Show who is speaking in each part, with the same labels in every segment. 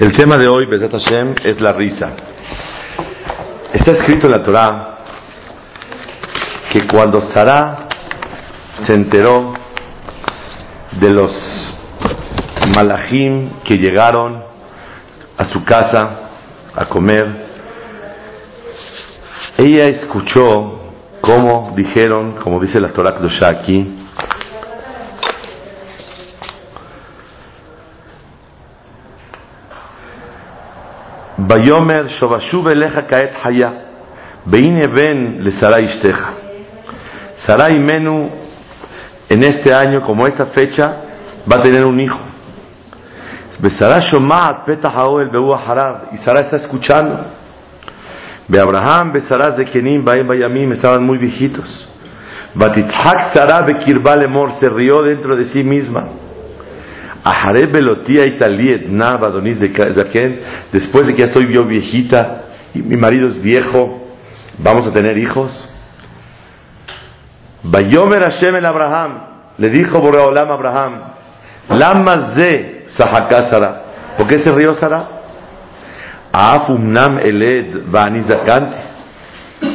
Speaker 1: El tema de hoy, Besat Hashem, es la risa. Está escrito en la Torah que cuando Sarah se enteró de los malachim que llegaron a su casa a comer, ella escuchó cómo dijeron, como dice la Torah Kdosha aquí, Bayomer Shobashuv Eleja Kaet Haya, Beine Ben le Sarai Ishteja. Sarai Menu, en este año, como esta fecha, va a tener un hijo. Y Sara está escuchando. Be Abraham, Besara Zekenim, Baem Bayamim, estaban muy viejitos. Batitzhak Sara Bekirba Lemor, se rió dentro de sí misma. Belotía Italiet Nava después de que ya estoy yo viejita y mi marido es viejo, vamos a tener hijos. Bayomer Hashem el Abraham, le dijo Boreolam Abraham, Lama Ze Sahaka Sara, ¿por qué se rió Sara? Afumnam Eled Vani Zakanti,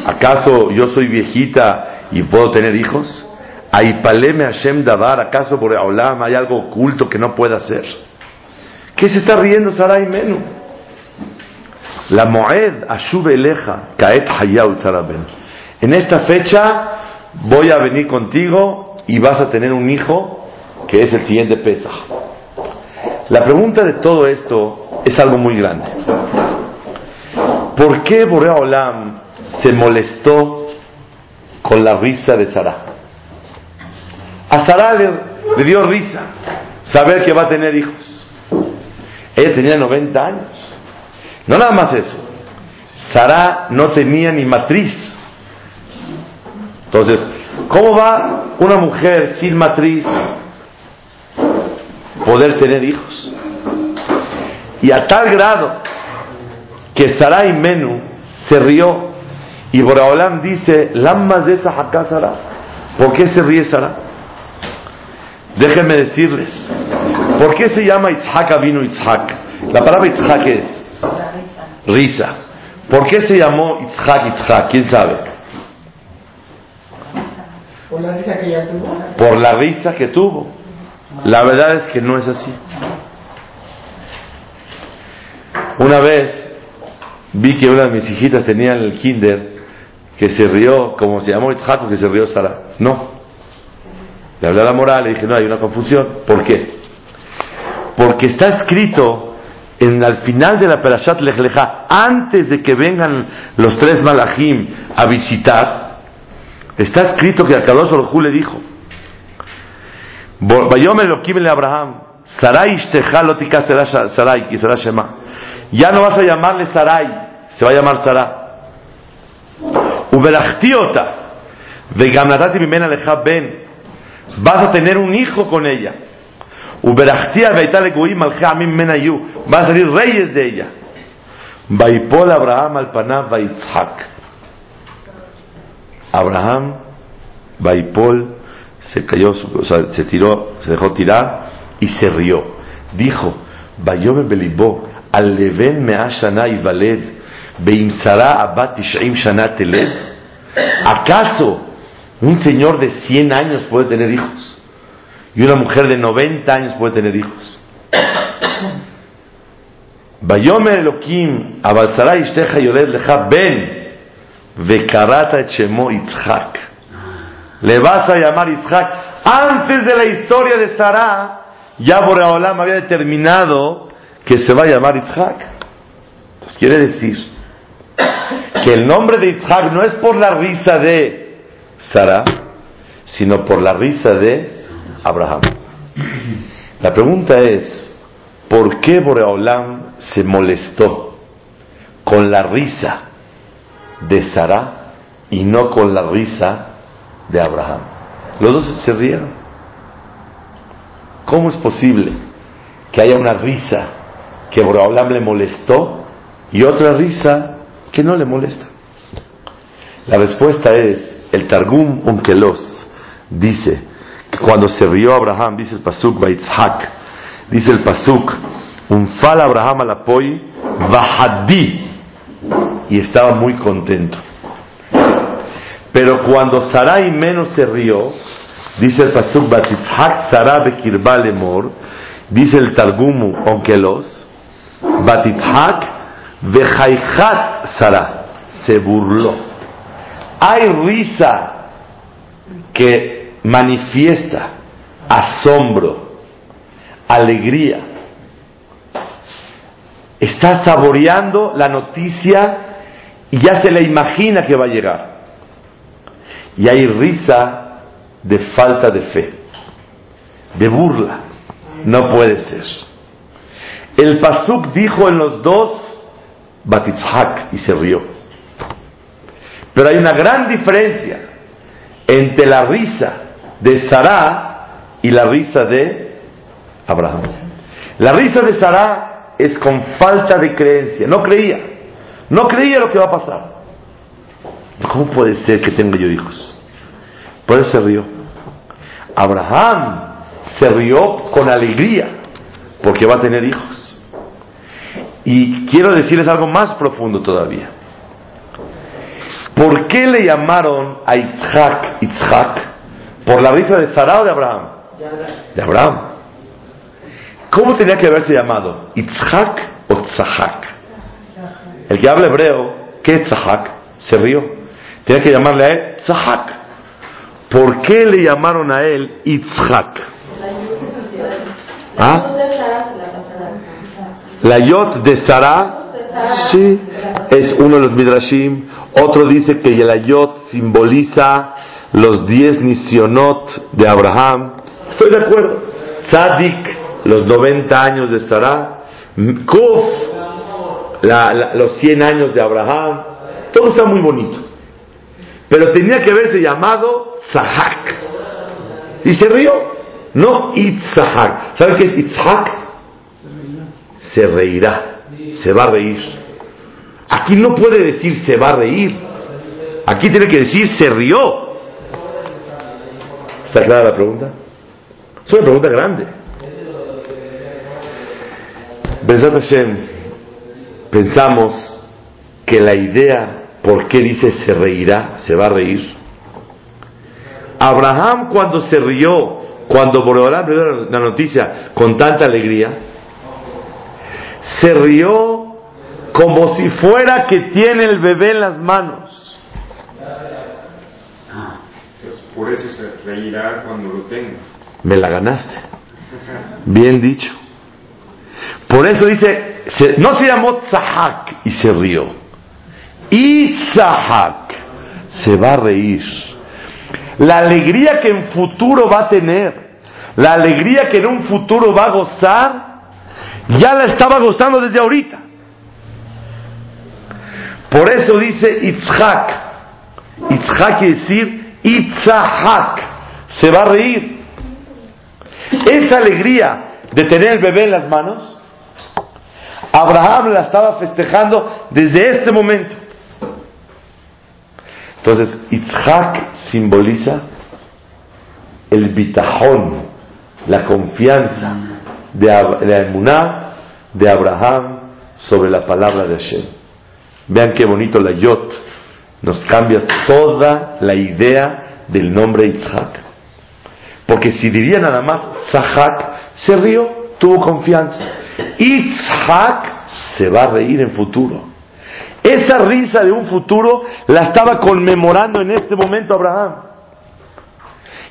Speaker 1: ¿acaso yo soy viejita y puedo tener hijos? Aipaleme Hashem Davar, ¿acaso por Olam hay algo oculto que no pueda hacer? ¿Qué se está riendo Sarai Menu? La Moed Ashub Eleja Kaet Hayau Saraben. En esta fecha voy a venir contigo y vas a tener un hijo que es el siguiente Pesach. La pregunta de todo esto es algo muy grande. ¿Por qué Borea Olam se molestó con la risa de Sarah? A Sara le, dio risa saber que va a tener hijos. Ella tenía 90 años. No nada más eso. Sara no tenía ni matriz. Entonces, ¿cómo va una mujer sin matriz poder tener hijos? Y a tal grado que Sara y Menú se rió y Boraholam dice, Lammas de esa Sara. ¿Por qué se ríe Sara? Déjenme decirles, ¿por qué se llama Itzhak vino Itzhak? La palabra Itzhak es risa. ¿Por qué se llamó Itzhak Itzhak? ¿Quién sabe?
Speaker 2: Por la risa que ya tuvo.
Speaker 1: Por la risa que tuvo. La verdad es que no es así. Una vez vi que una de mis hijitas tenía en el kinder que se rió, como se llamó Itzhak o que se rió Sara. No. Le hablé a la moral y dije, no, hay una confusión. ¿Por qué? Porque está escrito en al final de la Perashat Lech Lecha, antes de que vengan los tres malachim a visitar, está escrito que a Kadosh Baruj le dijo, le Abraham, Sarai Sarai, y será Shema. Ya no vas a llamarle Sarai, se va a llamar Sara. Uberachtiota, vegam natati mimena lecha ben, vas a tener un hijo con ella. Van a salir reyes de ella. Vaipol Abraham al Vaitzhak. Abraham, Vaipol, se cayó, o sea, se tiró, se dejó tirar y se rió. Dijo, Vayome Belibó, al leven mea shana y valed, beimsara abat shana teled. ¿Acaso un señor de 100 años puede tener hijos? Y una mujer de 90 años puede tener hijos. Bayomer Elohim, Abalzara Ishteja Yoled Leja Ben, Vekarata Echemo Itzhak. Le vas a llamar Itzhak. Antes de la historia de Sara, ya Boreolam había determinado que se va a llamar Itzhak. Entonces quiere decir que el nombre de Itzhak no es por la risa de Sara, sino por la risa de Abraham. La pregunta es, ¿por qué Boreolam se molestó con la risa de Sara y no con la risa de Abraham? Los dos se rieron. ¿Cómo es posible que haya una risa que Boreolam le molestó y otra risa que no le molesta? La respuesta es, el Targum Unkelos dice, cuando se rió Abraham, dice el Pasuk Baitzhak, dice el Pasuk, un fal Abraham al apoyo, bajadí, y estaba muy contento. Pero cuando Sarai menos se rió, dice el pasuk Batitzhak Sarai bekirba lemor, dice el Targumu Onkelos, Batitzhak vejayhat Sara, se burló. Hay risa que manifiesta asombro, alegría. Está saboreando la noticia y ya se le imagina que va a llegar. Y hay risa de falta de fe, de burla. No puede ser. El Pasuk dijo en los dos, Batitzhak, y se rió. Pero hay una gran diferencia entre la risa de Sarah y la risa de Abraham. La risa de Sarah es con falta de creencia, no creía, no creía lo que va a pasar. ¿Cómo puede ser que tenga yo hijos? Por eso se rió. Abraham se rió con alegría porque va a tener hijos. Y quiero decirles algo más profundo todavía. ¿Por qué le llamaron a Isaac Isaac? ¿Por la risa de Sarah o de Abraham? De Abraham. ¿Cómo tenía que haberse llamado? ¿Itzhak o Tzahak? El que habla hebreo, ¿qué es Tzahak? Se rió. Tenía que llamarle a él Tzahak. ¿Por qué le llamaron a él Itzhak? ¿Ah? La yot de Sarah, sí, es uno de los midrashim. Otro dice que la yot simboliza los diez nisionot de Abraham. Estoy de acuerdo. Tzadik, los 90 años de Sarah. Kuf, los 100 años de Abraham. Todo está muy bonito. Pero tenía que haberse llamado Zahak. Y se rió. No Itzhak. ¿Saben qué es Itzhak? Se reirá. Se va a reír. Aquí no puede decir se va a reír. Aquí tiene que decir se rió. ¿Está clara la pregunta? Es una pregunta grande. pensamos que la idea, ¿por qué dice se reirá? Se va a reír. Abraham cuando se rió cuando Boreolam le la noticia con tanta alegría, se rió como si fuera que tiene el bebé en las manos.
Speaker 3: por eso se reirá cuando lo tenga.
Speaker 1: Me la ganaste. Bien dicho. Por eso dice, no se llamó Tzahak y se rió. Y Tzahak se va a reír la alegría que en futuro va a tener, la alegría que en un futuro va a gozar, ya la estaba gozando desde ahorita. Por eso dice Itzhak. Itzhak quiere decir Itzahak. Se va a reír. Esa alegría de tener el bebé en las manos, Abraham la estaba festejando desde este momento. Entonces, Itzhak simboliza el bitajón, la confianza de la emuná de Abraham sobre la palabra de Hashem. Vean qué bonito la yot nos cambia toda la idea del nombre Itzhak. Porque si diría nada más Zahak, se rió, tuvo confianza. Itzhak se va a reír en futuro. Esa risa de un futuro la estaba conmemorando en este momento Abraham.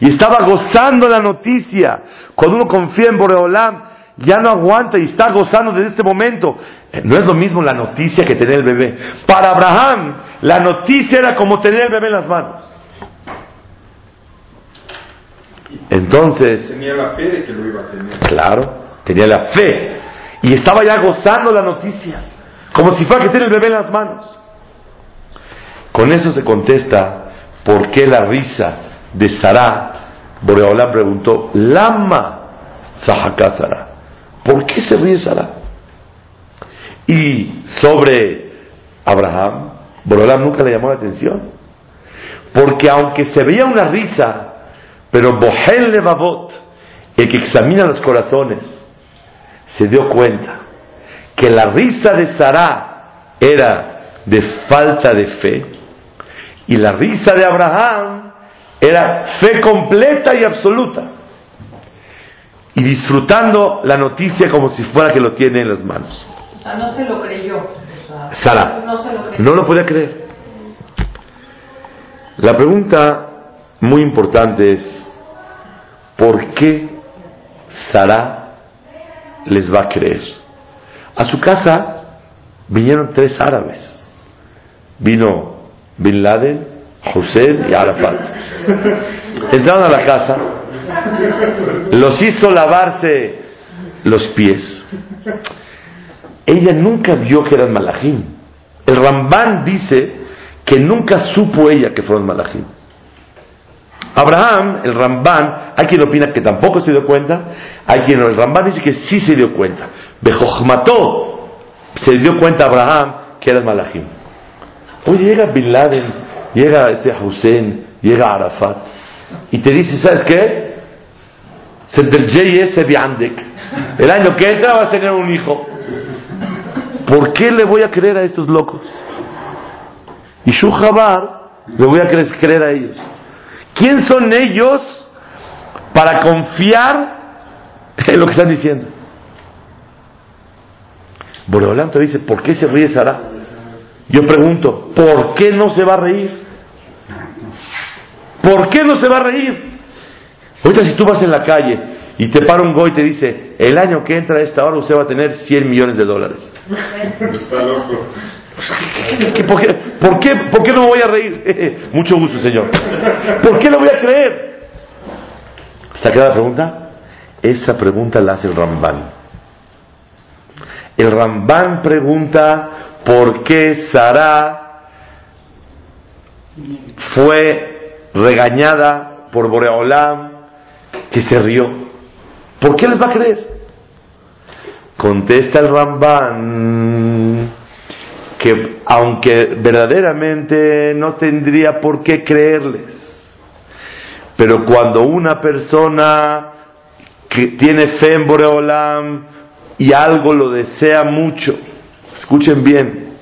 Speaker 1: Y estaba gozando la noticia. Cuando uno confía en Boreolam, ya no aguanta y está gozando desde este momento. Eh, no es lo mismo la noticia que tener el bebé. Para Abraham, la noticia era como tener el bebé en las manos. Entonces.
Speaker 3: Tenía la fe de que lo iba a tener.
Speaker 1: Claro, tenía la fe. Y estaba ya gozando la noticia. Como si fuera que tiene el bebé en las manos. Con eso se contesta por qué la risa de Sarah, Boreolam preguntó, Lama Sahaka ¿Por qué se ríe Sarah? Y sobre Abraham, Boreolam nunca le llamó la atención. Porque aunque se veía una risa, pero Bohel Levavot, el que examina los corazones, se dio cuenta que la risa de Sara era de falta de fe y la risa de Abraham era fe completa y absoluta. Y disfrutando la noticia como si fuera que lo tiene en las manos.
Speaker 4: O sea, no se lo creyó.
Speaker 1: Sara
Speaker 4: No se lo creyó.
Speaker 1: no lo podía creer. La pregunta muy importante es, ¿por qué Sara les va a creer? A su casa vinieron tres árabes. Vino Bin Laden, Hussein y Arafat. Entraron a la casa, los hizo lavarse los pies. Ella nunca vio que eran malajim. El Ramban dice que nunca supo ella que fueron malajim. Abraham, el Ramban, hay quien opina que tampoco se dio cuenta, hay quien el Ramban dice que sí se dio cuenta. Bejochmató se dio cuenta Abraham que eran malajim. Hoy llega Bin Laden, llega este Hussein, llega Arafat, y te dice, ¿sabes qué? El año que entra vas a tener un hijo. ¿Por qué le voy a creer a estos locos? Y Shuhabar le voy a cre- creer a ellos. ¿Quién son ellos para confiar en lo que están diciendo? Boreolam dice, ¿por qué se ríe Sara? Yo pregunto, ¿por qué no se va a reír? ¿Por qué no se va a reír? Ahorita si tú vas en la calle y te para un goy y te dice, el año que entra a esta hora usted va a tener 100 millones de dólares.
Speaker 3: Está loco.
Speaker 1: ¿Qué- ¿Por qué, por, qué, ¿Por qué no me voy a reír? Mucho gusto, señor. ¿Por qué lo voy a creer? ¿Está clara la pregunta? Esa pregunta la hace el Ramban. El Ramban pregunta por qué Sara fue regañada por Boreolam que se rió. ¿Por qué les va a creer? Contesta el Ramban que aunque verdaderamente no tendría por qué creerles, pero cuando una persona que tiene fe en Boreolam y algo lo desea mucho, escuchen bien,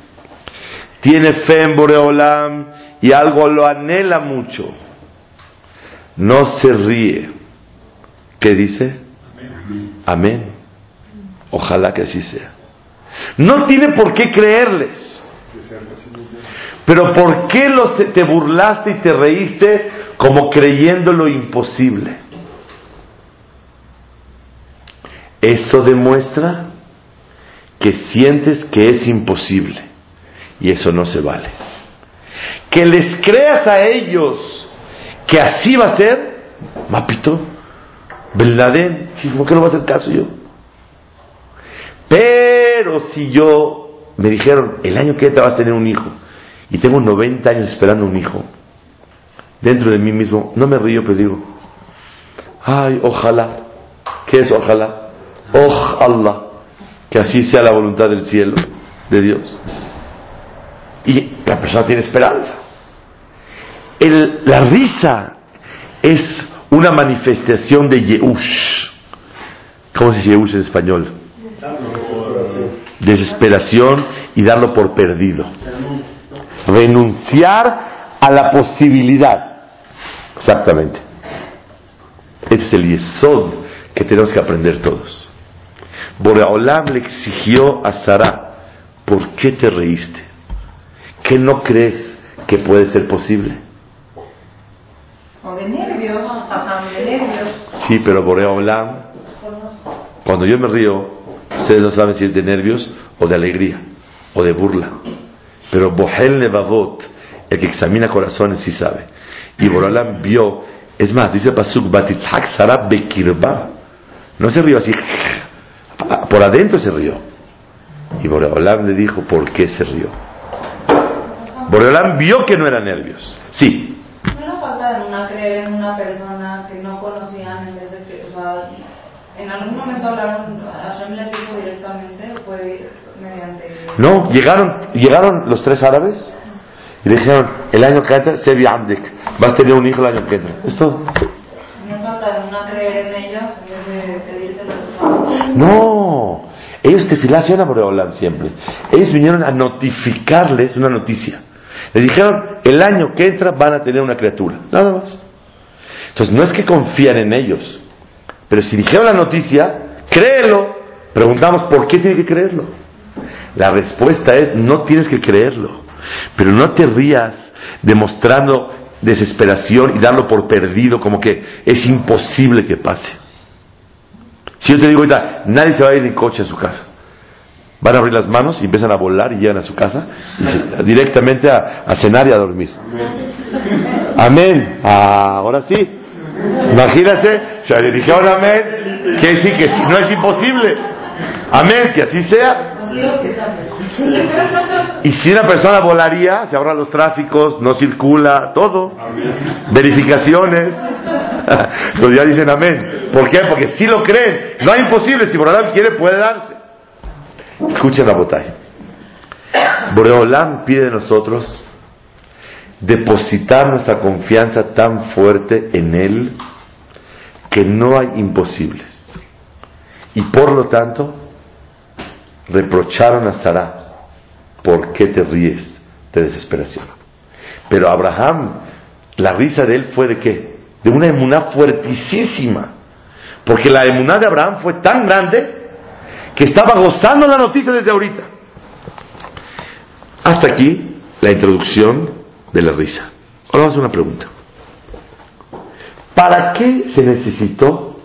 Speaker 1: tiene fe en Boreolam y algo lo anhela mucho, no se ríe. ¿Qué dice? Amén. Ojalá que así sea. No tiene por qué creerles. Pero ¿por qué los, te burlaste y te reíste como creyendo lo imposible? Eso demuestra que sientes que es imposible y eso no se vale. Que les creas a ellos que así va a ser, Mapito, Ben Laden, ¿por qué no va a hacer caso yo? Pero si yo me dijeron, el año que entra vas a tener un hijo, y tengo 90 años esperando un hijo, dentro de mí mismo, no me río, pero digo, ay, ojalá, ¿qué es ojalá? Ojalá, que así sea la voluntad del cielo, de Dios. Y la persona tiene esperanza. El- la risa es una manifestación de Yehush. ¿Cómo se dice Yehush en español? Desesperación y darlo por perdido. Renunciar a la posibilidad. Exactamente. Este es el yesod que tenemos que aprender todos. Boreolam le exigió a Sara, ¿por qué te reíste? ¿Qué no crees que puede ser posible?
Speaker 4: O de nervios, de nervios.
Speaker 1: Sí, pero Boreolam, cuando yo me río, ustedes no saben si es de nervios o de alegría o de burla. Pero Bohel Nevavot, el que examina corazones, sí sabe. Y Boreolam vio, es más, dice Pasuk, Batitzhak Sara Bekirba. No se rió así, por adentro se rió. Y Boreolam le dijo, ¿por qué se rió? Boreolam vio que no eran nervios. Sí,
Speaker 4: No una creer en una persona que no conocían en vez de que, o sea, en algún momento hablaron, Hashem les dijo directamente, fue mediante...
Speaker 1: No, llegaron, llegaron los tres árabes y le dijeron, el año que entra, Sebi Amdek, vas a tener un hijo el año que entra. Es todo.
Speaker 4: No es falta de una creer en ellos en vez de pedírtelo.
Speaker 1: No, Ellos te a Boreolam siempre. Ellos vinieron a notificarles una noticia. Le dijeron, el año que entra van a tener una criatura. Nada más. Entonces, no es que confían en ellos. Pero si dijeron la noticia, créelo. Preguntamos, ¿por qué tiene que creerlo? La respuesta es, no tienes que creerlo. Pero no te rías demostrando desesperación y darlo por perdido, como que es imposible que pase. Si yo te digo ahorita, nadie se va a ir en coche a su casa. Van a abrir las manos y empiezan a volar y llegan a su casa directamente a, cenar y a dormir. Amén. ahora sí. Imagínate, o sea, le dijeron amén, que sí, que sí, no es imposible. Amén, que así sea. Y si una persona volaría, se ahorran los tráficos, no circula, todo. Verificaciones. Pues ya dicen amén. ¿Por qué? Porque si lo creen. No hay imposible. Si Boreolam quiere, puede darse. Escuchen la botella. Boreolam pide de nosotros depositar nuestra confianza tan fuerte en Él que no hay imposibles. Y por lo tanto, reprocharon a Sara, ¿por qué te ríes de desesperación? Pero Abraham, la risa de él fue de qué? De una emuná fuertísima. Porque la emuná de Abraham fue tan grande que estaba gozando la noticia desde ahorita. Hasta aquí la introducción de la risa. Ahora vamos a hacer una pregunta. ¿Para qué se necesitó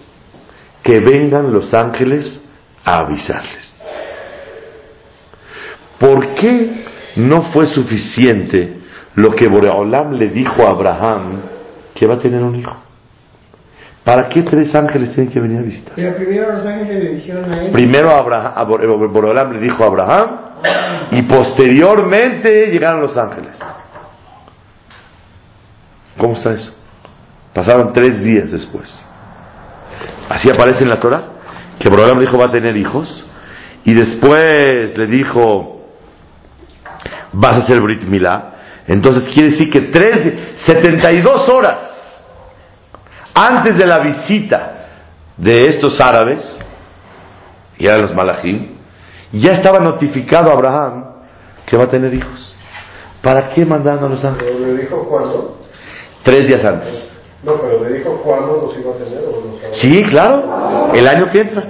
Speaker 1: que vengan los ángeles a avisarles? ¿Por qué no fue suficiente lo que Boreolam le dijo a Abraham que va a tener un hijo? ¿Para qué tres ángeles tienen que venir a visitar?
Speaker 2: Pero primero los ángeles le dijeron a él.
Speaker 1: Primero Abraham, Boreolam le dijo a Abraham y posteriormente llegaron los ángeles. ¿Cómo está eso? Pasaron tres días después. Así aparece en la Torah que Boreolam dijo va a tener hijos y después le dijo vas a hacer Brit Milá. Entonces quiere decir que tres, 72 horas antes de la visita de estos árabes, y eran los malajim, ya estaba notificado a Abraham que va a tener hijos. ¿Para qué mandaron a los ángeles?
Speaker 5: ¿Pero le dijo cuándo?
Speaker 1: Tres días antes.
Speaker 5: No, pero le dijo cuándo los iba a tener o los
Speaker 1: Sí, claro, el año que entra.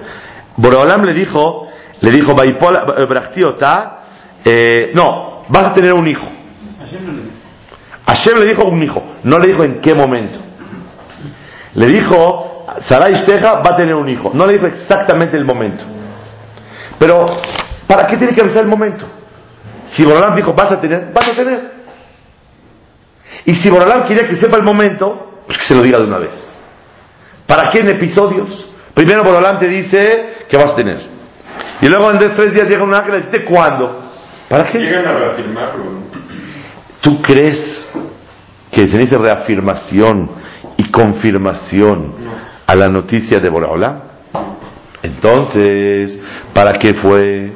Speaker 1: Boreolam le dijo, le dijo, eh, no, vas a tener un hijo. Hashem le dijo un hijo, no le dijo en qué momento. Le dijo, Sarai Shteja va a tener un hijo, no le dijo exactamente el momento. Pero, ¿para qué tiene que avisar el momento? Si Borolam dijo, vas a tener, vas a tener. Y si Borolam quería que sepa el momento, pues que se lo diga de una vez. ¿Para qué en episodios? Primero Borolam te dice que vas a tener. Y luego en tres días llega un ángel y dice, ¿cuándo? ¿Para qué?
Speaker 3: Llegan a reafirmarlo.
Speaker 1: ¿Tú crees que se dice reafirmación confirmación a la noticia de Borahola? Entonces, ¿para qué fue?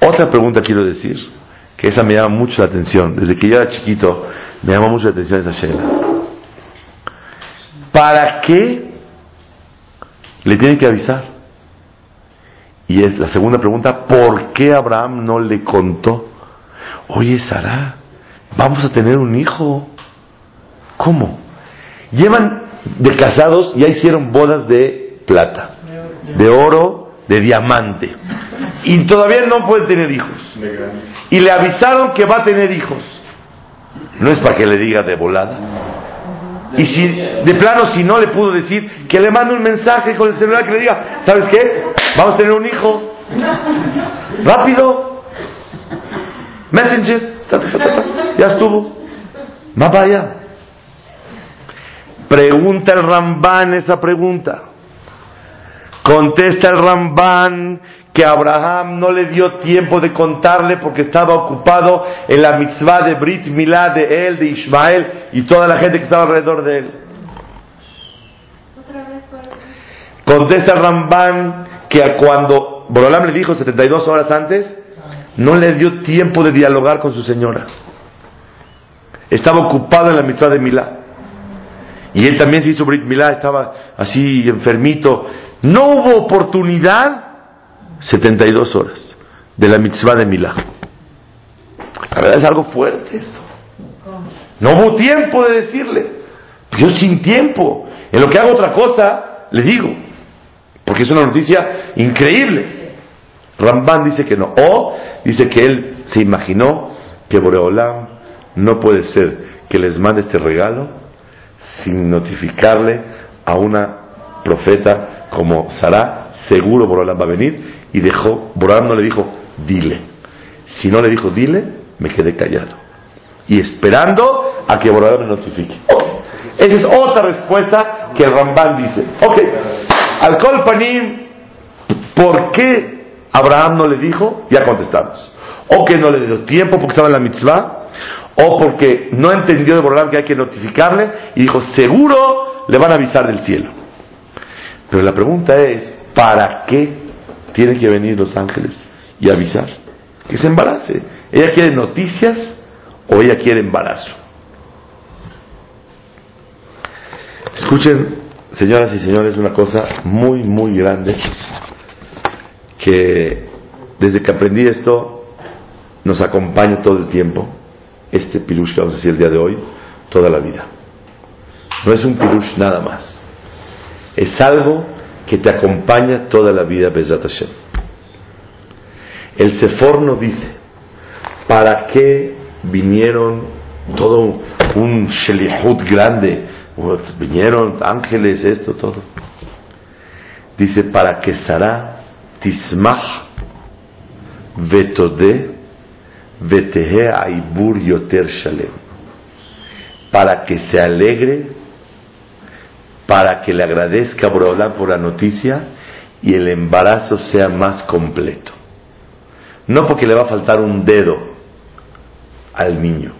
Speaker 1: Otra pregunta quiero decir, que esa me llama mucho la atención. Desde que yo era chiquito, me llama mucho la atención esa Shela. ¿Para qué le tienen que avisar? Y es la segunda pregunta, ¿por qué Abraham no le contó? Oye, Sara, vamos a tener un hijo. ¿Cómo? Llevan de casados, ya hicieron bodas de plata, de oro, de diamante. Y todavía no puede tener hijos. Y le avisaron que va a tener hijos. No es para que le diga de volada. Y si de plano, si no le pudo decir, que le mande un mensaje con el celular que le diga, ¿sabes qué? Vamos a tener un hijo. Rápido. Messenger. Ya estuvo. Más vaya. Pregunta el Rambán esa pregunta. Contesta el Rambán que Abraham no le dio tiempo de contarle porque estaba ocupado en la mitzvah de Brit Milá de él, de Ismael y toda la gente que estaba alrededor de él. Contesta Ramban que cuando Borolam le dijo 72 horas antes, no le dio tiempo de dialogar con su señora. Estaba ocupado en la mitzvah de Milá. Y él también se hizo Brit Milá, estaba así enfermito. No hubo oportunidad 72 horas de la mitzvah de Milá. La verdad es algo fuerte esto. No hubo tiempo de decirle. Yo sin tiempo. En lo que hago otra cosa, le digo. Porque es una noticia increíble. Ramban dice que no. O dice que él se imaginó que Boreolam no puede ser que les mande este regalo sin notificarle a una profeta como Sara. Seguro Boreolam va a venir. Y dejó, Boreolam no le dijo, dile. Si no le dijo, dile, me quedé callado. Y esperando a que Boreolam me notifique. Ok. Esa es otra respuesta que el Ramban dice. Ok. Al Panim, ¿por qué Abraham no le dijo? Ya contestamos. O que no le dio tiempo porque estaba en la mitzvah, o porque no entendió de Boreolam que hay que notificarle y dijo, seguro le van a avisar del cielo. Pero la pregunta es, ¿para qué tienen que venir los ángeles y avisar? Que se embarace. ¿Ella quiere noticias o ella quiere embarazo? Escuchen, señoras y señores, una cosa muy, muy grande que desde que aprendí esto nos acompaña todo el tiempo, este pilush que vamos a decir el día de hoy, toda la vida. No es un pilush nada más, es algo que te acompaña toda la vida, Bezat Hashem. El Sefor dice, ¿para qué vinieron todo un shelihut grande? Vinieron ángeles, esto, todo. Dice, para que Sara tismach vetode aibur yoter shalem. Para que se alegre, para que le agradezca a Borolam por la noticia y el embarazo sea más completo. No porque le va a faltar un dedo al niño,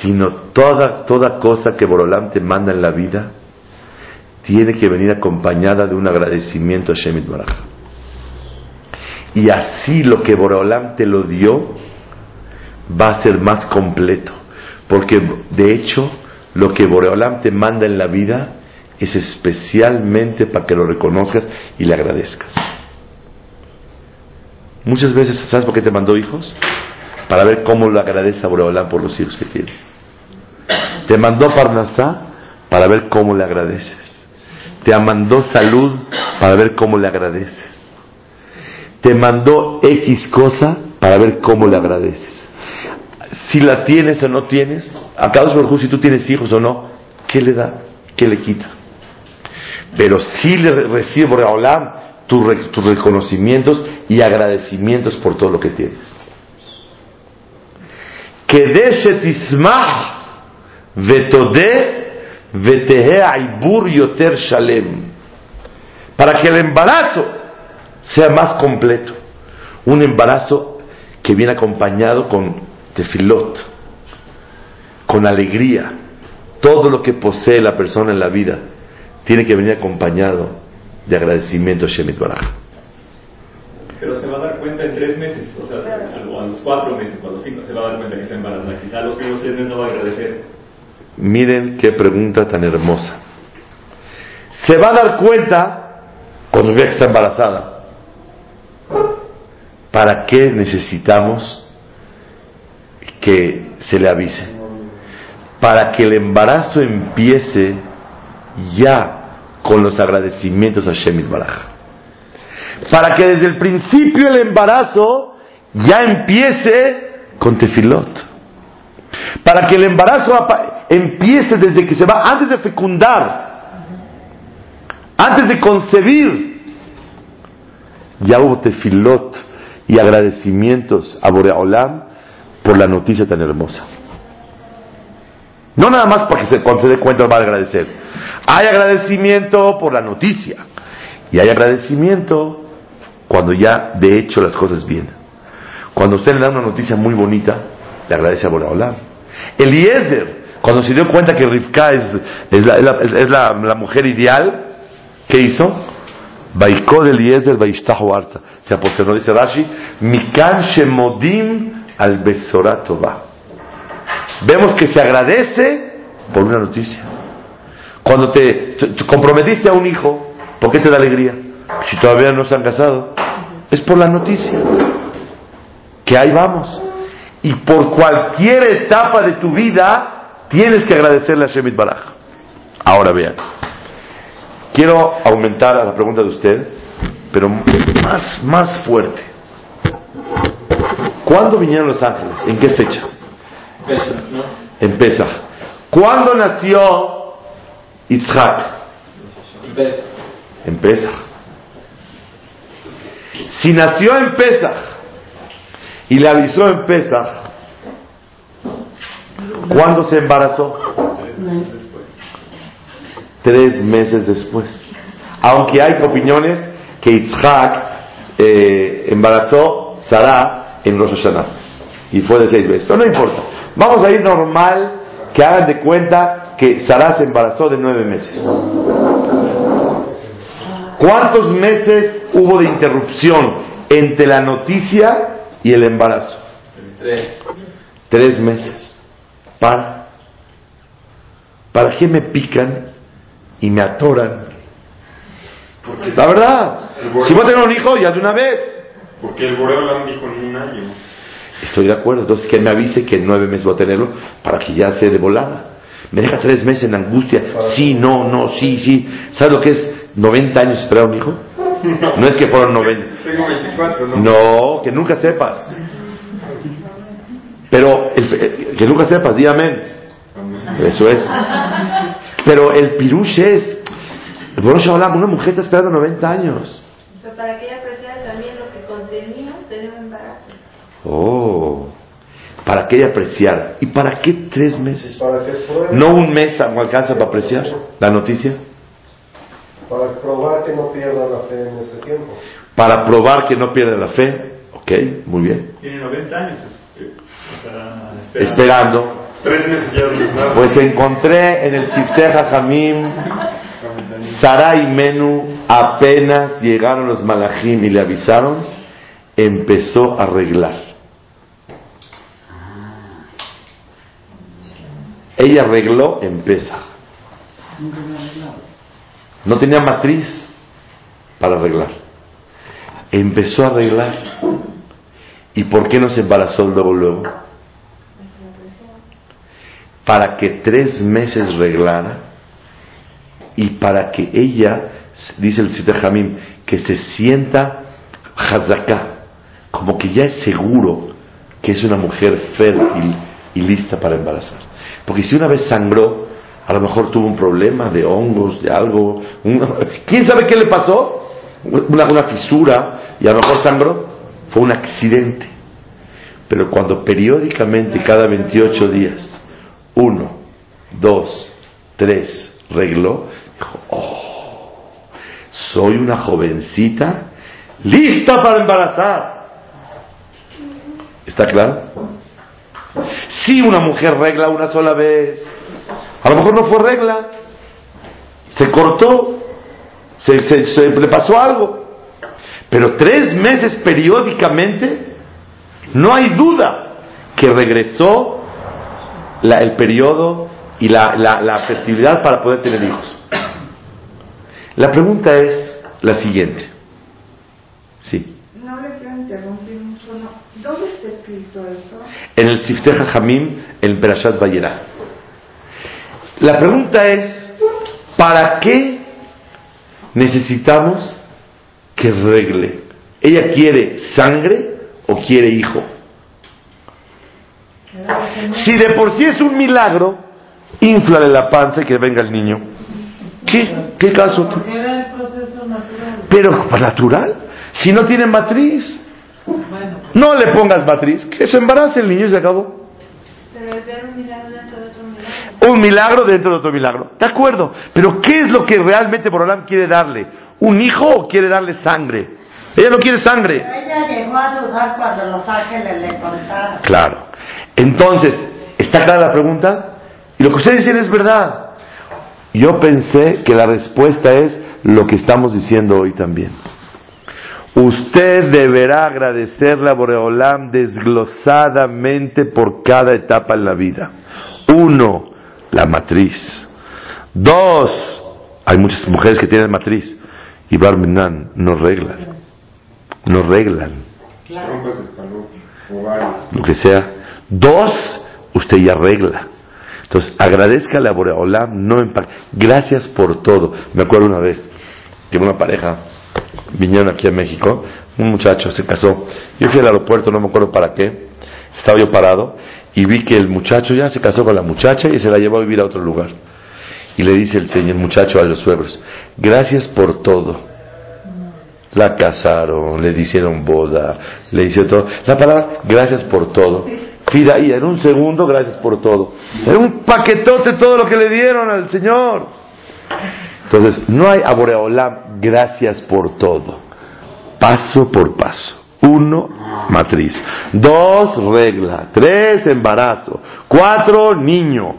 Speaker 1: sino toda, toda cosa que Borolam te manda en la vida tiene que venir acompañada de un agradecimiento a Shemit Baraj. Y así lo que Borolam te lo dio va a ser más completo. Porque de hecho, lo que Boreolam te manda en la vida es especialmente para que lo reconozcas y le agradezcas. Muchas veces, ¿sabes por qué te mandó hijos? Para ver cómo lo agradece a Boreolam por los hijos que tienes. Te mandó Parnasá para ver cómo le agradeces. Te mandó salud para ver cómo le agradeces. Te mandó X cosa para ver cómo le agradeces. Si la tienes o no tienes, a cada uno si tú tienes hijos o no, ¿qué le da? ¿Qué le quita? Pero si le recibe Boreolam tus, tus reconocimientos y agradecimientos por todo lo que tienes. Kedeshetismach vetode yoter shalem. Para que el embarazo sea más completo. Un embarazo que viene acompañado con tefilot, con alegría. Todo lo que posee la persona en la vida tiene que venir acompañado de agradecimiento a Shemit Baraj.
Speaker 6: Pero se va a dar cuenta en tres meses, o sea, a los cuatro meses, a los cinco, se va a dar cuenta que está embarazada. Quizá a los primeros tres meses no va a agradecer.
Speaker 1: Miren qué pregunta tan hermosa. Se va a dar cuenta cuando vea que está embarazada. ¿Para qué necesitamos que se le avise? Para que el embarazo empiece ya con los agradecimientos a Shemit Baraj. Para que desde el principio el embarazo ya empiece con tefilot. Para que el embarazo empiece desde que se va, antes de fecundar, antes de concebir, ya hubo tefilot y agradecimientos a Boreolam por la noticia tan hermosa. No nada más para que se, cuando se dé cuenta va a agradecer. Hay agradecimiento por la noticia. Y hay agradecimiento cuando ya de hecho las cosas vienen. Cuando usted le da una noticia muy bonita, le agradece a Boreolam. Eliezer, cuando se dio cuenta que Rivka es, es, la, la mujer ideal, ¿qué hizo? Baikod Eliezer Baishtahu Arza. Se aposternó, dice Rashi, Mikan Shemodim al Besorah Tovah. Vemos que se agradece por una noticia. Cuando te comprometiste a un hijo, ¿por qué te da alegría? Si todavía no se han casado. es por la noticia. Que ahí vamos. Y por cualquier etapa de tu vida tienes que agradecerle a Shemit Baraj. Ahora vean. Quiero aumentar a la pregunta de usted, pero más, más fuerte. ¿Cuándo vinieron los ángeles? ¿En qué fecha?
Speaker 6: ¿no?
Speaker 1: En Pesach. ¿Cuándo nació Yitzhak? En Pesach. Si nació en Pesach y le avisó en Pesach, ¿cuándo se embarazó? Tres meses después. Aunque hay opiniones que Yitzhak eh, embarazó Sarah en Rosh Hashanah y fue de seis meses, pero no importa. Vamos a ir normal que hagan de cuenta que Sarah se embarazó de nueve meses. ¿Cuántos meses hubo de interrupción entre la noticia y el embarazo? Tres meses. ¿Para? ¿Para qué me pican y me atoran? La verdad. Si voy a tener un hijo, ya de una vez.
Speaker 3: porque el Boreolam dijo en un año.
Speaker 1: Estoy de acuerdo. Entonces que me avise que en nueve meses voy a tenerlo para que ya sea de volada. Me deja tres meses en angustia. Sí, no, no, sí, sí. ¿Sabes lo que es 90 años esperar a un hijo? No es que fueron 90.
Speaker 3: Tengo 24, ¿no?
Speaker 1: No, que nunca sepas. Pero el- que nunca sepas, di amén. Eso es. Pero el pirush es. El Boros Shalom, una mujer está esperando 90 años.
Speaker 7: Pero para que ella apreciara también lo que contenía tener un embarazo.
Speaker 1: Oh. Para que ella apreciara. ¿Y para qué tres meses?
Speaker 5: Para que pruebe,
Speaker 1: No un mes no alcanza para apreciar la noticia.
Speaker 5: para probar que no pierda la fe en este tiempo.
Speaker 1: Para probar que no pierde la fe. Ok, muy bien.
Speaker 6: Tiene 90 años. eh, esperando.
Speaker 1: Pues encontré en el Sifteh Jamim Sara y Menú apenas llegaron los malajim y le avisaron, empezó a arreglar. Ella arregló en. No tenía matriz para arreglar. Empezó a arreglar. ¿Y por qué no se embarazó luego, luego? Para que tres meses reglara y para que ella, dice el Sita Jamim, que se sienta hazaká, como que ya es seguro que es una mujer fértil y lista para embarazar. Porque si una vez sangró, a lo mejor tuvo un problema de hongos, de algo, un- ¿quién sabe qué le pasó? Una, una fisura y a lo mejor sangró, fue un accidente. Pero cuando periódicamente, cada 28 días, uno, dos, tres, regló, dijo, oh, soy una jovencita lista para embarazar. ¿Está claro? Si una mujer regla una sola vez, a lo mejor no fue regla, se cortó, se, se- se- le pasó algo, pero tres meses periódicamente, no hay duda que regresó la- el periodo y la, la- la fertilidad para poder tener hijos. La pregunta es la siguiente. Sí.
Speaker 2: No le quiero interrumpir mucho, no. ¿Dónde está escrito eso?
Speaker 1: En el Sifteh Jamim, en Perashat Vayera. La pregunta es, ¿para qué necesitamos que regle? ¿Ella quiere sangre o quiere hijo? Si de por sí es un milagro, inflale la panza y que venga el niño. ¿Qué? ¿Qué caso? tú?
Speaker 8: El proceso natural.
Speaker 1: Pero natural, si no tiene matriz,
Speaker 8: Bueno,
Speaker 1: no le pongas matriz, que se embarace el niño y se acabó.
Speaker 7: Pero es un milagro dentro de otro milagro.
Speaker 1: Un milagro dentro de otro milagro. De acuerdo. Pero ¿qué es lo que realmente Borolam quiere darle? ¿Un hijo o quiere darle sangre? Ella no quiere sangre.
Speaker 2: Ella llegó a dudar cuando los ángeles le contaron.
Speaker 1: Claro. Entonces, ¿está clara la pregunta? Y lo que ustedes dicen es verdad. Yo pensé que la respuesta es lo que estamos diciendo hoy también. Usted deberá agradecerle a Boreolam desglosadamente por cada etapa en la vida. Uno, la matriz. Dos, hay muchas mujeres que tienen matriz y Barminan no reglan. no reglan, lo que sea. Dos, usted ya regla. Entonces, agradezcale a Boreolam, no par- Gracias por todo. Me acuerdo una vez que una pareja vinieron aquí a México, un muchacho se casó. Yo fui al aeropuerto, no me acuerdo para qué. Estaba yo parado y vi que el muchacho ya se casó con la muchacha y se la llevó a vivir a otro lugar. Y le dice el señor muchacho a los suegros, gracias por todo. La casaron, le hicieron boda, le hicieron todo. La palabra, gracias por todo. Pida y en un segundo, gracias por todo. Era un paquetote todo lo que le dieron al Señor. Entonces, no hay Aboreolam, gracias por todo. Paso por paso. Uno, matriz. Dos, regla. Tres, embarazo. Cuatro, niño.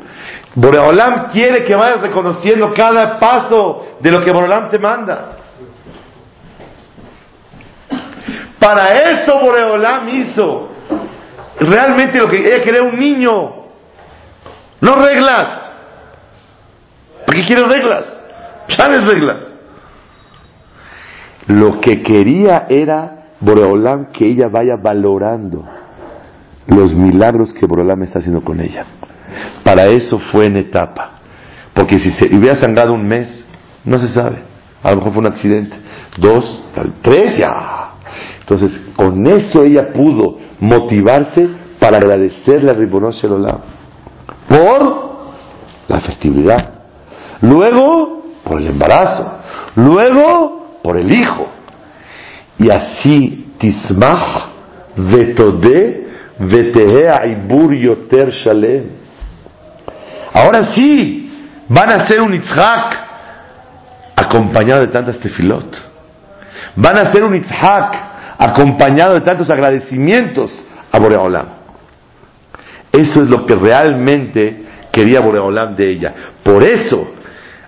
Speaker 1: Boreolam quiere que vayas reconociendo cada paso de lo que Boreolam te manda. Para eso Boreolam hizo. Realmente lo que ella quería un niño. No reglas. ¿Para qué quiere reglas? ¿Sabes reglas? Lo que quería era Boreolam que ella vaya valorando los milagros que Boreolam está haciendo con ella. Para eso fue en etapa. Porque si se hubiera sangrado un mes, no se sabe. A lo mejor fue un accidente. Dos, tal, tres, ya. Entonces, con eso ella pudo motivarse para agradecerle a Shelolam por la fertilidad. Luego, por el embarazo. Luego, por el hijo. Y así, Tismach, Vetode, Vetehe Aibur Yoter Shalem. Ahora sí, van a ser un Yitzhak acompañado de tantas tefilot. Van a ser un Yitzhak acompañado de tantos agradecimientos a Boreolam. Eso es lo que realmente quería Boreolam de ella. Por eso,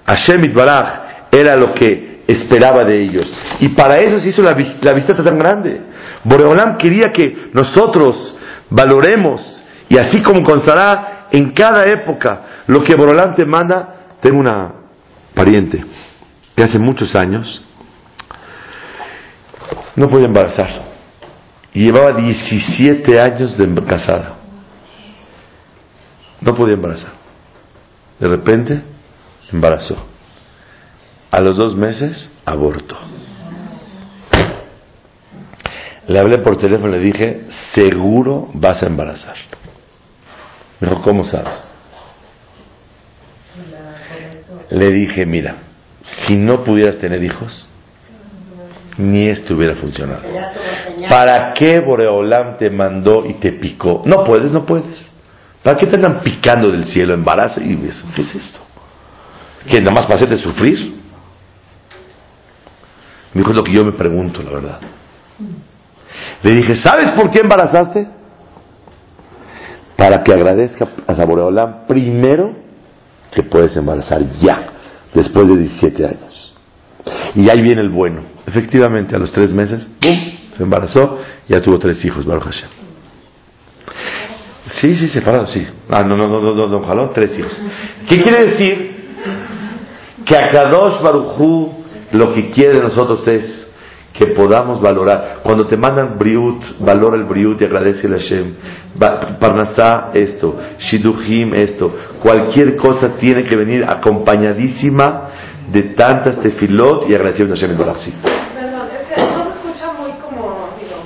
Speaker 1: Hashem Itbaraj era lo que esperaba de ellos. Y para eso se hizo la, la visita tan grande. Boreolam quería que nosotros valoremos, y así como constará en cada época lo que Boreolam te manda, tengo una pariente que hace muchos años no podía embarazar. Y llevaba 17 años de casada. No podía embarazar. De repente, embarazó. A los dos meses, aborto. Le hablé por teléfono y le dije, seguro vas a embarazar. Me dijo, ¿cómo sabes? Le dije, mira, si no pudieras tener hijos, ni esto hubiera funcionado. ¿Para qué Boreolam te mandó y te picó? No puedes, no puedes. ¿Para qué te andan picando del cielo, embarazo y eso? ¿Qué es esto? ¿Que nada más para hacerte sufrir? Me dijo es lo que yo me pregunto, la verdad. Le dije, ¿sabes por qué embarazaste? Para que agradezca a Boreolam primero que puedes embarazar ya, después de 17 años. Y ahí viene el bueno. Efectivamente, a los tres meses, ¡pum! se embarazó y ya tuvo tres hijos, Baruch Hashem. Sí, sí, separado, sí. Ah, no, no, no, no, no, no, jaló tres hijos. ¿Qué quiere decir? Que a Kadosh Baruchu lo que quiere de nosotros es que podamos valorar. Cuando te mandan Briut, valora el Briut y agradece a Hashem. Parnasá, esto. Shiduchim, esto. Cualquier cosa tiene que venir acompañadísima de tantas tefilot y agradecimiento a Hashem.
Speaker 2: Perdón, es que no se escucha muy como, digo,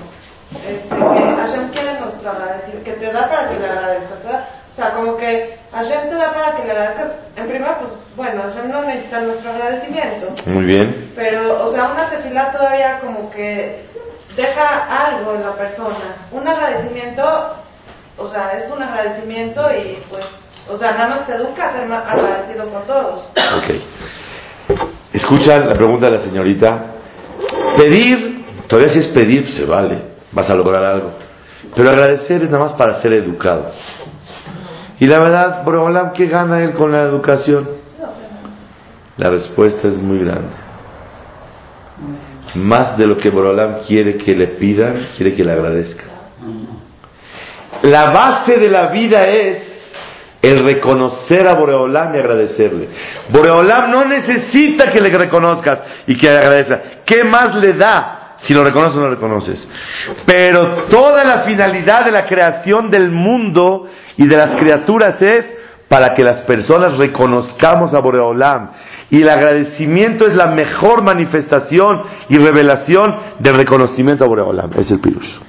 Speaker 2: este, que Hashem quiere nuestro agradecimiento, que te da para que le agradezcas, ¿verdad? O sea, como que Hashem te da para que le agradezcas. En primer, pues, bueno, Hashem no necesita nuestro agradecimiento,
Speaker 1: Muy bien.
Speaker 2: pero, o sea, una tefilá todavía como que deja algo en la persona. Un agradecimiento, o sea, es un agradecimiento y, pues, o sea, nada más te educa a ser más agradecido con todos.
Speaker 1: Ok. Escuchan la pregunta de la señorita. Pedir, todavía si es pedir, se vale, vas a lograr algo. Pero agradecer es nada más para ser educado. Y la verdad, Boreolam, ¿qué gana él con la educación? La respuesta es muy grande. Más de lo que Boreolam quiere que le pidan, quiere que le agradezca. La base de la vida es el reconocer a Boreolam y agradecerle. Boreolam no necesita que le reconozcas y que le agradezcas. ¿Qué más le da si lo reconoces o no lo reconoces. Pero toda la finalidad de la creación del mundo y de las criaturas es para que las personas reconozcamos a Boreolam. Y el agradecimiento es la mejor manifestación y revelación del reconocimiento a Boreolam. Es el pirush.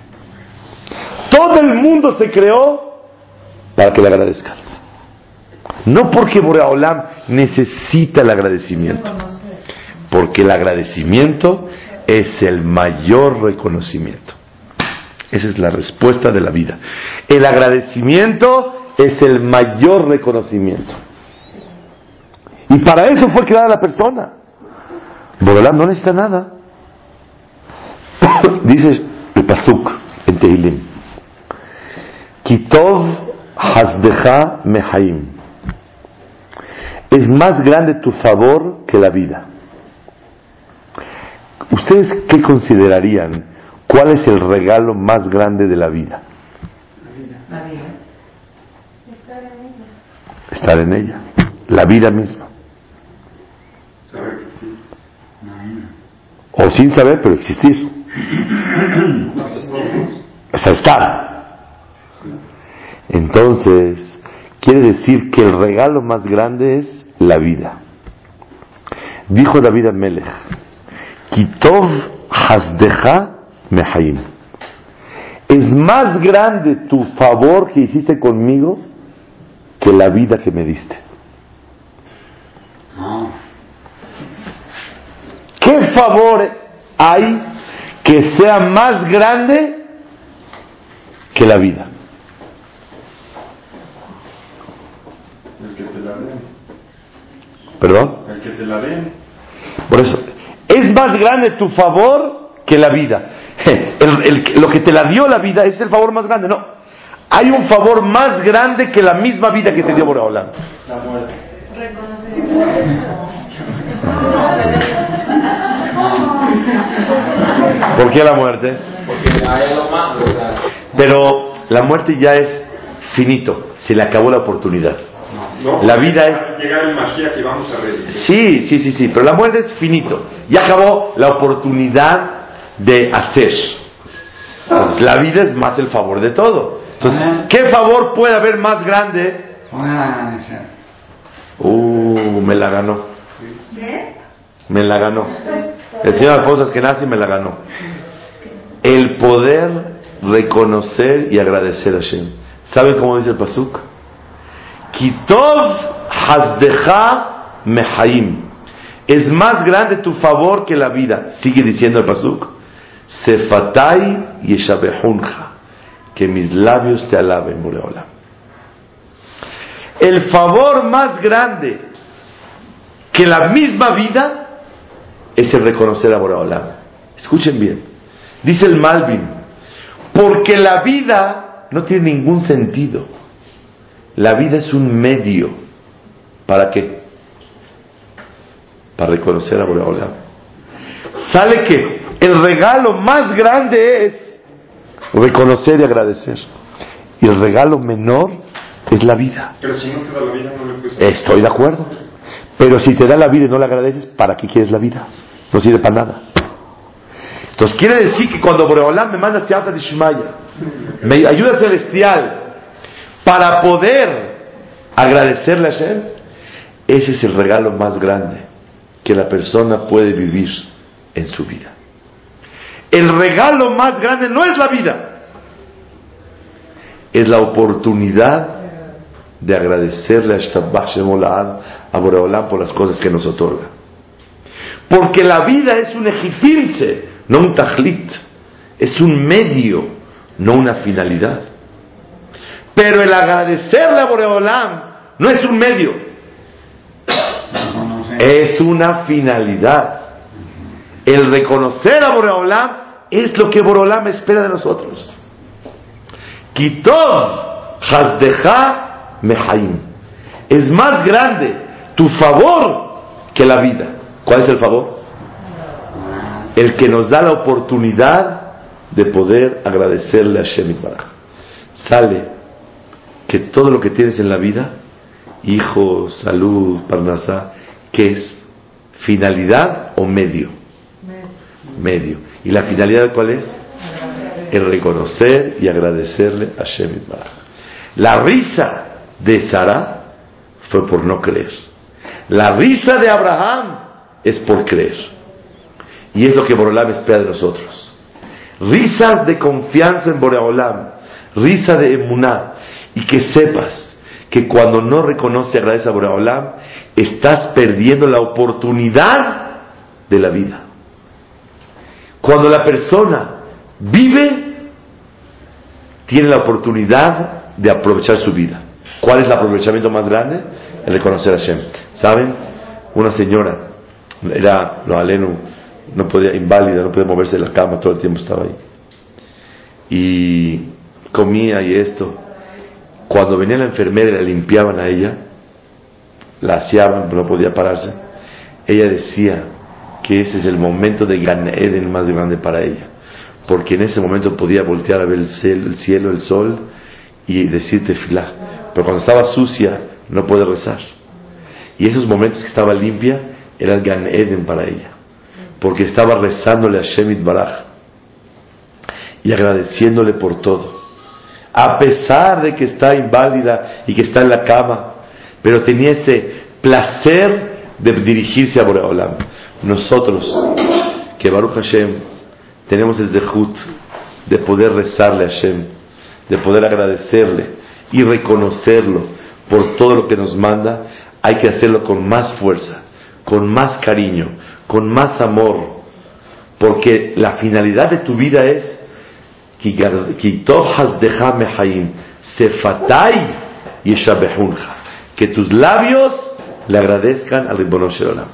Speaker 1: Todo el mundo se creó para que le agradezcan. No porque Boreolam necesita el agradecimiento, porque el agradecimiento es el mayor reconocimiento. Esa es la respuesta de la vida. El agradecimiento es el mayor reconocimiento. Y para eso fue creada la persona. Boreolam no necesita nada. Dice el Pasuk en Tehilim. Kitov hasdecha mehaim. Es más grande tu favor que la vida. ¿Ustedes qué considerarían? ¿Cuál es el regalo más grande de la vida?
Speaker 8: La vida.
Speaker 1: Estar en ella. La vida misma.
Speaker 3: Saber que existes.
Speaker 1: O sin saber, pero existir. O sea, estar. Entonces, quiere decir que el regalo más grande es la vida. Dijo David Amelech, Kitov hasdeja mehaim. Es más grande tu favor que hiciste conmigo que la vida que me diste. ¿Qué favor hay que sea más grande que la vida?
Speaker 3: El que te la den.
Speaker 1: ¿Perdón?
Speaker 3: El que te la den.
Speaker 1: Por eso, es más grande tu favor que la vida. El- el- lo que te la dio la vida es el favor más grande, no. Hay un favor más grande que la misma vida que te dio Boreolam.
Speaker 3: La muerte.
Speaker 1: ¿Por qué la muerte?
Speaker 9: Porque hay algo más,
Speaker 1: Pero la muerte ya es finito, se le acabó la oportunidad.
Speaker 3: No,
Speaker 1: La vida es-
Speaker 3: Va a Llegar el Mashiach y vamos a redimir.
Speaker 1: Sí, sí, sí, sí, pero la muerte es finito. Ya acabó la oportunidad de hacer. Pues la vida es más el favor de todo. Entonces, ¿qué favor puede haber más grande? Uh, me la ganó. Me la ganó. El señor Alfonso Eskenazi me la ganó. El poder reconocer y agradecer a Hashem. ¿Saben cómo dice el Pasuk? Kitov mehaim. Es más grande tu favor que la vida. Sigue diciendo el Pasuk. Sefatai yeshabehunja. Que mis labios te alaben, Boreolam. El favor más grande que la misma vida es el reconocer a Boreolam. Escuchen bien. Dice el Malvin, porque la vida no tiene ningún sentido. La vida es un medio. ¿Para qué? Para reconocer a Boreolam. Sale que el regalo más grande es reconocer y agradecer. Y el regalo menor es la vida.
Speaker 3: Pero si no te da la vida, no le puedes.
Speaker 1: Estoy de acuerdo. Pero si te da la vida y no la agradeces, ¿para qué quieres la vida? No sirve para nada. Entonces quiere decir que cuando Boreolam me manda Siata de Shemaya, me ayuda celestial para poder agradecerle a Hashem, ese es el regalo más grande que la persona puede vivir en su vida. El regalo más grande no es la vida, es la oportunidad de agradecerle a Shtabach Shem Olad, a Boreolam por las cosas que nos otorga. Porque la vida es un ejitimse, no un tajlit. Es un medio, no una finalidad. Pero el agradecerle a Boreolam no es un medio, es una finalidad. El reconocer a Boreolam es lo que Boreolam espera de nosotros. Kitov hasdeja mehaim. Es más grande tu favor que la vida. ¿Cuál es el favor? El que nos da la oportunidad de poder agradecerle a Shem. Sale que todo lo que tienes en la vida, hijos, salud, parnasá, ¿qué es? ¿Finalidad o medio? medio. ¿Y la finalidad cuál es? El reconocer y agradecerle a Shemit Baraj. La risa de Sara fue por no creer. La risa de Abraham es por creer. Y es lo que Boreolam espera de nosotros. Risas de confianza en Boreolam, risa de emuná, y que sepas que cuando no reconoce y agradece a Boreolam, estás perdiendo la oportunidad de la vida. Cuando la persona vive, tiene la oportunidad de aprovechar su vida. ¿Cuál es el aprovechamiento más grande? El reconocer a Hashem. ¿Saben? Una señora, era lo aleno, no podía, inválida, no podía moverse de la cama, todo el tiempo estaba ahí. Y comía y esto. Cuando venía la enfermera y la limpiaban a ella, la aseaban, no podía pararse, ella decía que ese es el momento de Gan Eden más grande para ella. Porque en ese momento podía voltear a ver el cielo, el, cielo, el sol y decirte filá. Pero cuando estaba sucia, no puede rezar. Y esos momentos que estaba limpia, era el Gan Eden para ella. Porque estaba rezándole a Shemit Baraj y agradeciéndole por todo. A pesar de que está inválida y que está en la cama, pero tenía ese placer de dirigirse a Boreolam. Nosotros, que Baruch Hashem, tenemos el zehut de poder rezarle a Hashem, de poder agradecerle y reconocerlo por todo lo que nos manda, hay que hacerlo con más fuerza, con más cariño, con más amor, porque la finalidad de tu vida es que tus labios le agradezcan al Ribono Shalom.